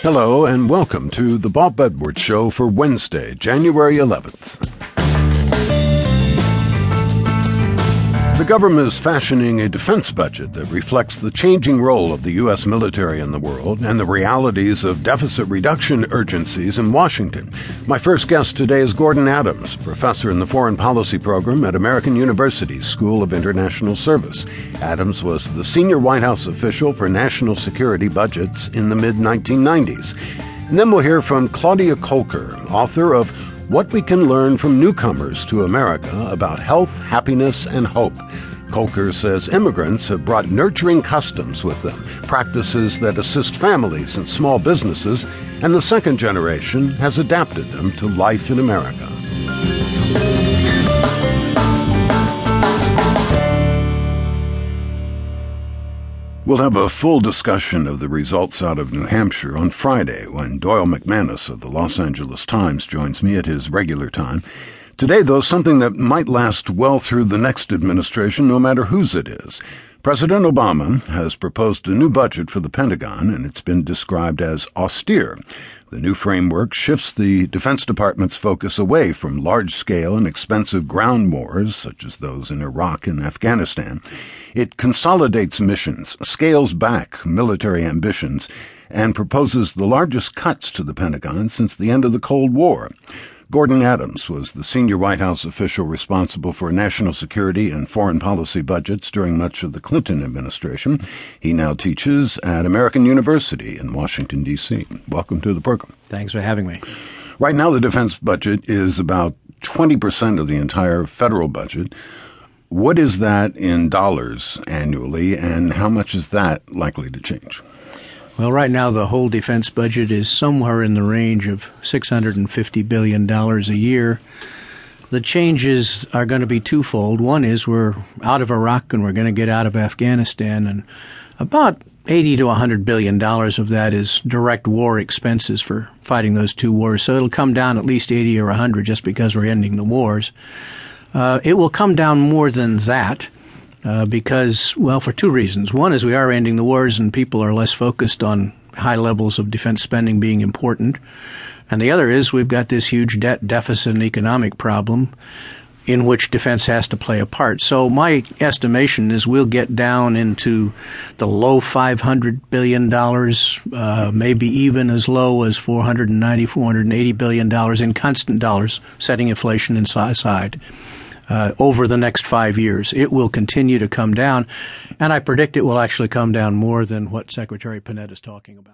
Hello, and welcome to the Bob Edwards Show for Wednesday, January 11th. The government is fashioning a defense budget that reflects the changing role of the U.S. military in the world and the realities of deficit reduction urgencies in Washington. My first guest today is Gordon Adams, professor in the Foreign Policy Program at American University's School of International Service. Adams was the senior White House official for national security budgets in the mid 1990s. And then we'll hear from Claudia Kolker, author of what we can learn from newcomers to America about health, happiness, and hope. Kolker says immigrants have brought nurturing customs with them, practices that assist families and small businesses, and the second generation has adapted them to life in America. We'll have a full discussion of the results out of New Hampshire on Friday when Doyle McManus of the Los Angeles Times joins me at his regular time. Today, though, something that might last well through the next administration, no matter whose it is. President Obama has proposed a new budget for the Pentagon, and it's been described as austere. The new framework shifts the Defense Department's focus away from large scale and expensive ground wars, such as those in Iraq and Afghanistan. It consolidates missions, scales back military ambitions, and proposes the largest cuts to the Pentagon since the end of the Cold War. Gordon Adams was the senior White House official responsible for national security and foreign policy budgets during much of the Clinton administration. He now teaches at American University in Washington, D.C. Welcome to the program. Thanks for having me. Right now, the defense budget is about 20% of the entire federal budget. What is that in dollars annually, and how much is that likely to change? Well, right now the whole defense budget is somewhere in the range of $650 billion a year. The changes are going to be twofold. One is we're out of Iraq and we're going to get out of Afghanistan, and about 80 to 100 billion dollars of that is direct war expenses for fighting those two wars. So it'll come down at least 80 or 100 just because we're ending the wars. Uh, it will come down more than that uh, because, well, for two reasons. One is we are ending the wars and people are less focused on high levels of defense spending being important. And the other is we've got this huge debt deficit and economic problem in which defense has to play a part. So my estimation is we'll get down into the low 500 billion dollars, uh, maybe even as low as $490, 480 billion dollars in constant dollars, setting inflation aside uh, over the next five years. It will continue to come down, and I predict it will actually come down more than what Secretary Panetta is talking about.